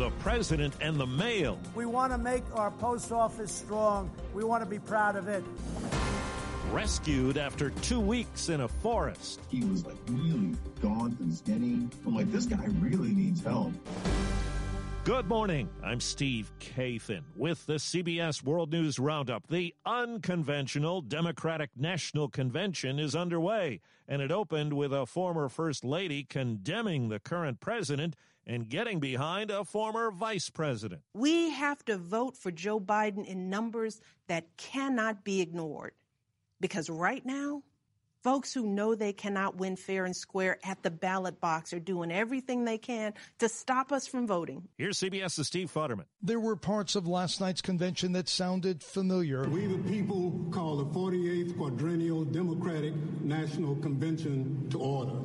The president and the mail. We want to make our post office strong. We want to be proud of it. Rescued after two weeks in a forest. He was like really gaunt and skinny. I'm like, this guy really needs help. Good morning. I'm Steve Kathan with the CBS World News Roundup. The unconventional Democratic National Convention is underway, and it opened with a former First Lady condemning the current president and getting behind a former vice president. We have to vote for Joe Biden in numbers that cannot be ignored. Because right now, Folks who know they cannot win fair and square at the ballot box are doing everything they can to stop us from voting. Here's CBS's Steve Futterman. There were parts of last night's convention that sounded familiar. We, the people, call the 48th Quadrennial Democratic National Convention to order.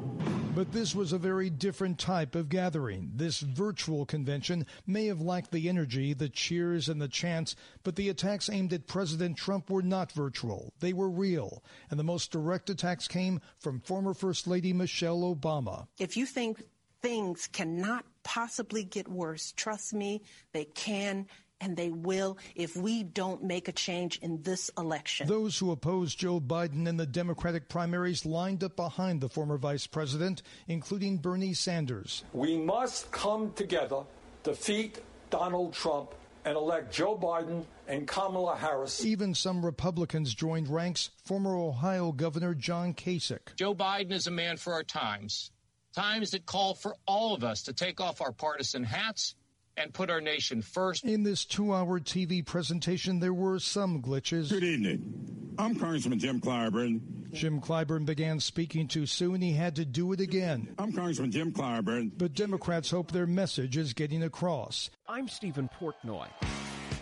But this was a very different type of gathering. This virtual convention may have lacked the energy, the cheers, and the chants, but the attacks aimed at President Trump were not virtual. They were real. And the most direct attacks came from former First Lady Michelle Obama. If you think things cannot possibly get worse, trust me, they can and they will if we don't make a change in this election. Those who opposed Joe Biden in the Democratic primaries lined up behind the former vice president, including Bernie Sanders. We must come together, defeat Donald Trump, and elect Joe Biden and Kamala Harris. Even some Republicans joined ranks. Former Ohio Governor John Kasich. Joe Biden is a man for our times, times that call for all of us to take off our partisan hats and put our nation first. In this two hour TV presentation, there were some glitches. Good evening. I'm Congressman Jim Clyburn. Jim Clyburn began speaking too soon. He had to do it again. I'm Congressman Jim Clyburn. But Democrats hope their message is getting across. I'm Stephen Portnoy.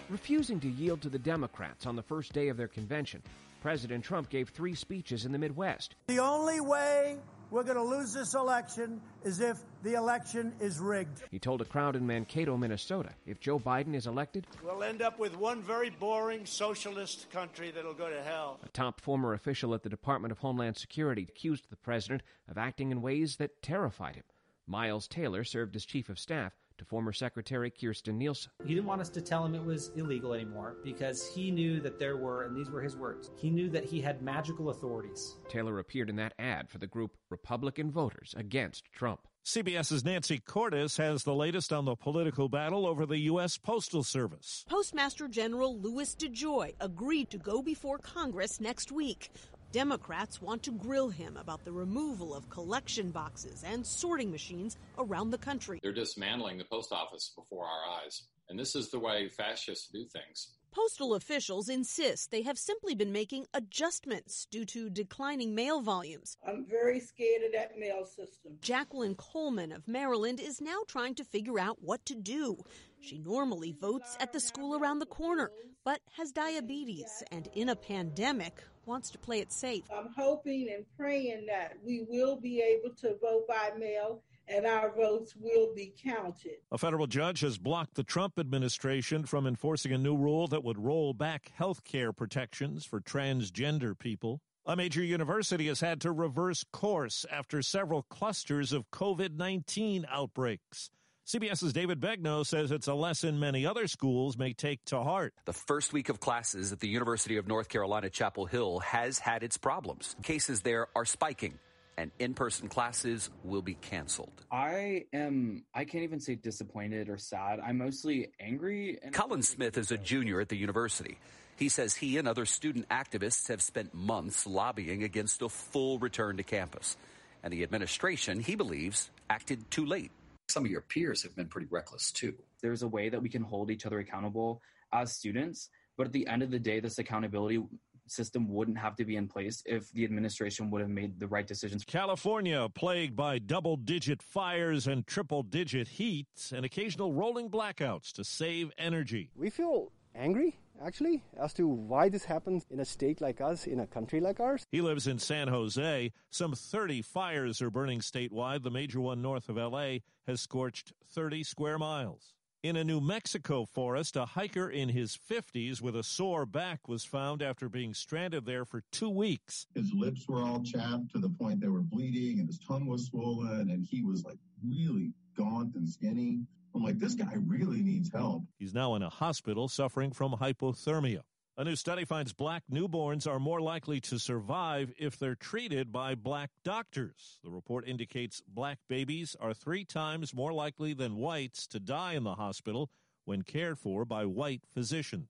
Refusing to yield to the Democrats on the first day of their convention, President Trump gave three speeches in the Midwest. The only way we're going to lose this election is if the election is rigged. He told a crowd in Mankato, Minnesota, if Joe Biden is elected, we'll end up with one very boring socialist country that'll go to hell. A top former official at the Department of Homeland Security accused the president of acting in ways that terrified him. Miles Taylor served as chief of staff to former Secretary Kirstjen Nielsen. He didn't want us to tell him it was illegal anymore because he knew that there were, and these were his words, he knew that he had magical authorities. Taylor appeared in that ad for the group Republican Voters Against Trump. CBS's Nancy Cordes has the latest on the political battle over the U.S. Postal Service. Postmaster General Louis DeJoy agreed to go before Congress next week. Democrats want to grill him about the removal of collection boxes and sorting machines around the country. They're dismantling the post office before our eyes. And this is the way fascists do things. Postal officials insist they have simply been making adjustments due to declining mail volumes. I'm very scared of that mail system. Jacqueline Coleman of Maryland is now trying to figure out what to do. She normally votes at the school around the corner, but has diabetes and in a pandemic wants to play it safe. I'm hoping and praying that we will be able to vote by mail and our votes will be counted. A federal judge has blocked the Trump administration from enforcing a new rule that would roll back health care protections for transgender people. A major university has had to reverse course after several clusters of COVID 19 outbreaks. CBS's David Begnaud says it's a lesson many other schools may take to heart. The first week of classes at the University of North Carolina, Chapel Hill has had its problems. Cases there are spiking and in-person classes will be canceled. I am I can't even say disappointed or sad. I'm mostly angry. And Colin Smith is a junior at the university. He says he and other student activists have spent months lobbying against a full return to campus. And the administration, he believes, acted too late. Some of your peers have been pretty reckless too. There's a way that we can hold each other accountable as students, but at the end of the day, this accountability system wouldn't have to be in place if the administration would have made the right decisions. California, plagued by double digit fires and triple digit heat and occasional rolling blackouts to save energy. We feel angry actually, as to why this happens in a state like us, in a country like ours. He lives in San Jose. Some 30 fires are burning statewide. The major one north of LA has scorched 30 square miles. In a New Mexico forest, a hiker in his 50s with a sore back was found after being stranded there for two weeks. His lips were all chapped to the point they were bleeding, and his tongue was swollen, and he was like really gaunt and skinny. I'm like, this guy really needs help. He's now in a hospital suffering from hypothermia. A new study finds black newborns are more likely to survive if they're treated by black doctors. The report indicates black babies are three times more likely than whites to die in the hospital when cared for by white physicians.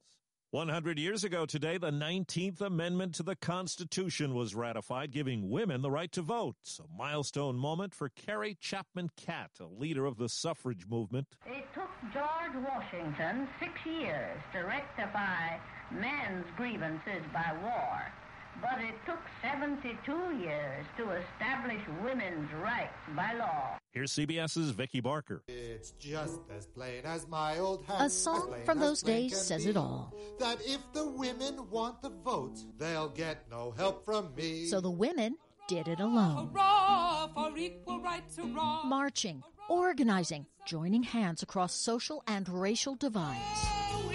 100 years ago today, the 19th Amendment to the Constitution was ratified, giving women the right to vote. A milestone moment for Carrie Chapman Catt, a leader of the suffrage movement. It took George Washington six years to rectify men's grievances by war but it took 72 years to establish women's rights by law. Here's CBS's Vicki Barker. It's just as plain as my old hat. A song from those days says it all. That if the women want the vote, they'll get no help from me. So the women did it alone. Hurrah for equal rights, hurrah. Marching, organizing, joining hands across social and racial divides. Oh,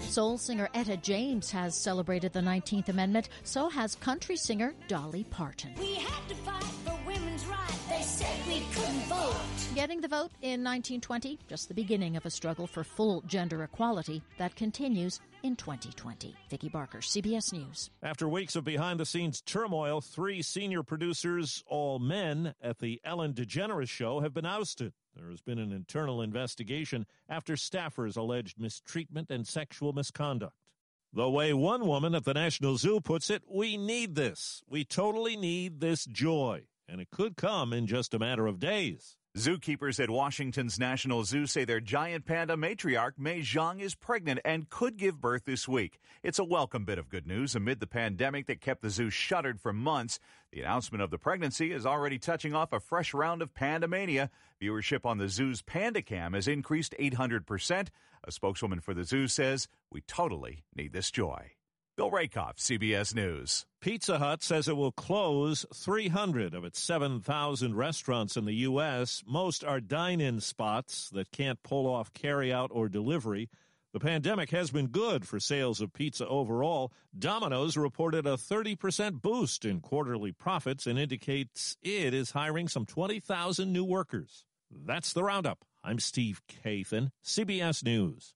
Soul singer Etta James has celebrated the 19th Amendment, so has country singer Dolly Parton. We had to Getting the vote in 1920, just the beginning of a struggle for full gender equality that continues in 2020. Vicki Barker, CBS News. After weeks of behind the scenes turmoil, three senior producers, all men, at the Ellen DeGeneres show have been ousted. There has been an internal investigation after staffers alleged mistreatment and sexual misconduct. The way one woman at the National Zoo puts it, we need this. We totally need this joy. And it could come in just a matter of days. Zookeepers at Washington's National Zoo say their giant panda matriarch, Mei Xiang, is pregnant and could give birth this week. It's a welcome bit of good news amid the pandemic that kept the zoo shuttered for months. The announcement of the pregnancy is already touching off a fresh round of pandemania. Viewership on the zoo's Panda Cam has increased 800%. A spokeswoman for the zoo says, We totally need this joy. Bill Rakoff, CBS News. Pizza Hut says it will close 300 of its 7,000 restaurants in the U.S. Most are dine in spots that can't pull off carryout or delivery. The pandemic has been good for sales of pizza overall. Domino's reported a 30% boost in quarterly profits and indicates it is hiring some 20,000 new workers. That's the roundup. I'm Steve Kathan, CBS News.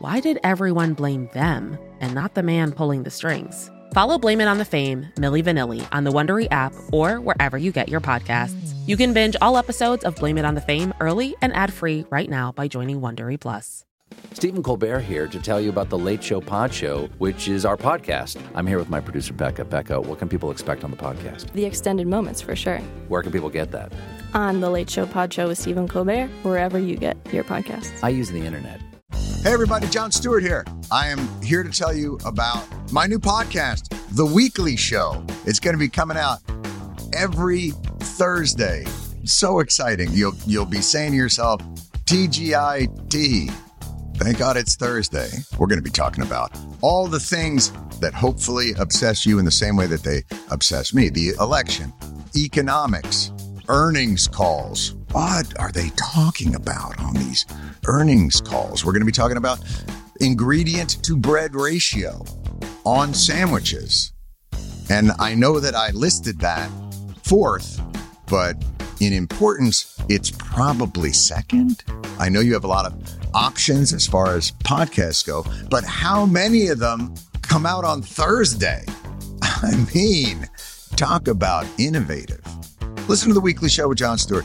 why did everyone blame them and not the man pulling the strings? Follow Blame It on the Fame, Milli Vanilli, on the Wondery app or wherever you get your podcasts. You can binge all episodes of Blame It on the Fame early and ad-free right now by joining Wondery Plus. Stephen Colbert here to tell you about the Late Show Pod Show, which is our podcast. I'm here with my producer, Becca. Becca, what can people expect on the podcast? The extended moments, for sure. Where can people get that? On the Late Show Pod Show with Stephen Colbert, wherever you get your podcasts. I use the internet. Hey, everybody, Jon Stewart here. I am here to tell you about my new podcast, The Weekly Show. It's going to be coming out every Thursday. So exciting. You'll, you'll be saying to yourself, TGIT. Thank God it's Thursday. We're going to be talking about all the things that hopefully obsess you in the same way that they obsess me the election, economics, earnings calls. What are they talking about on these earnings calls? We're going to be talking about ingredient to bread ratio on sandwiches. And I know that I listed that fourth, but in importance, it's probably second. I know you have a lot of options as far as podcasts go, but how many of them come out on Thursday? I mean, talk about innovative. Listen to the weekly show with Jon Stewart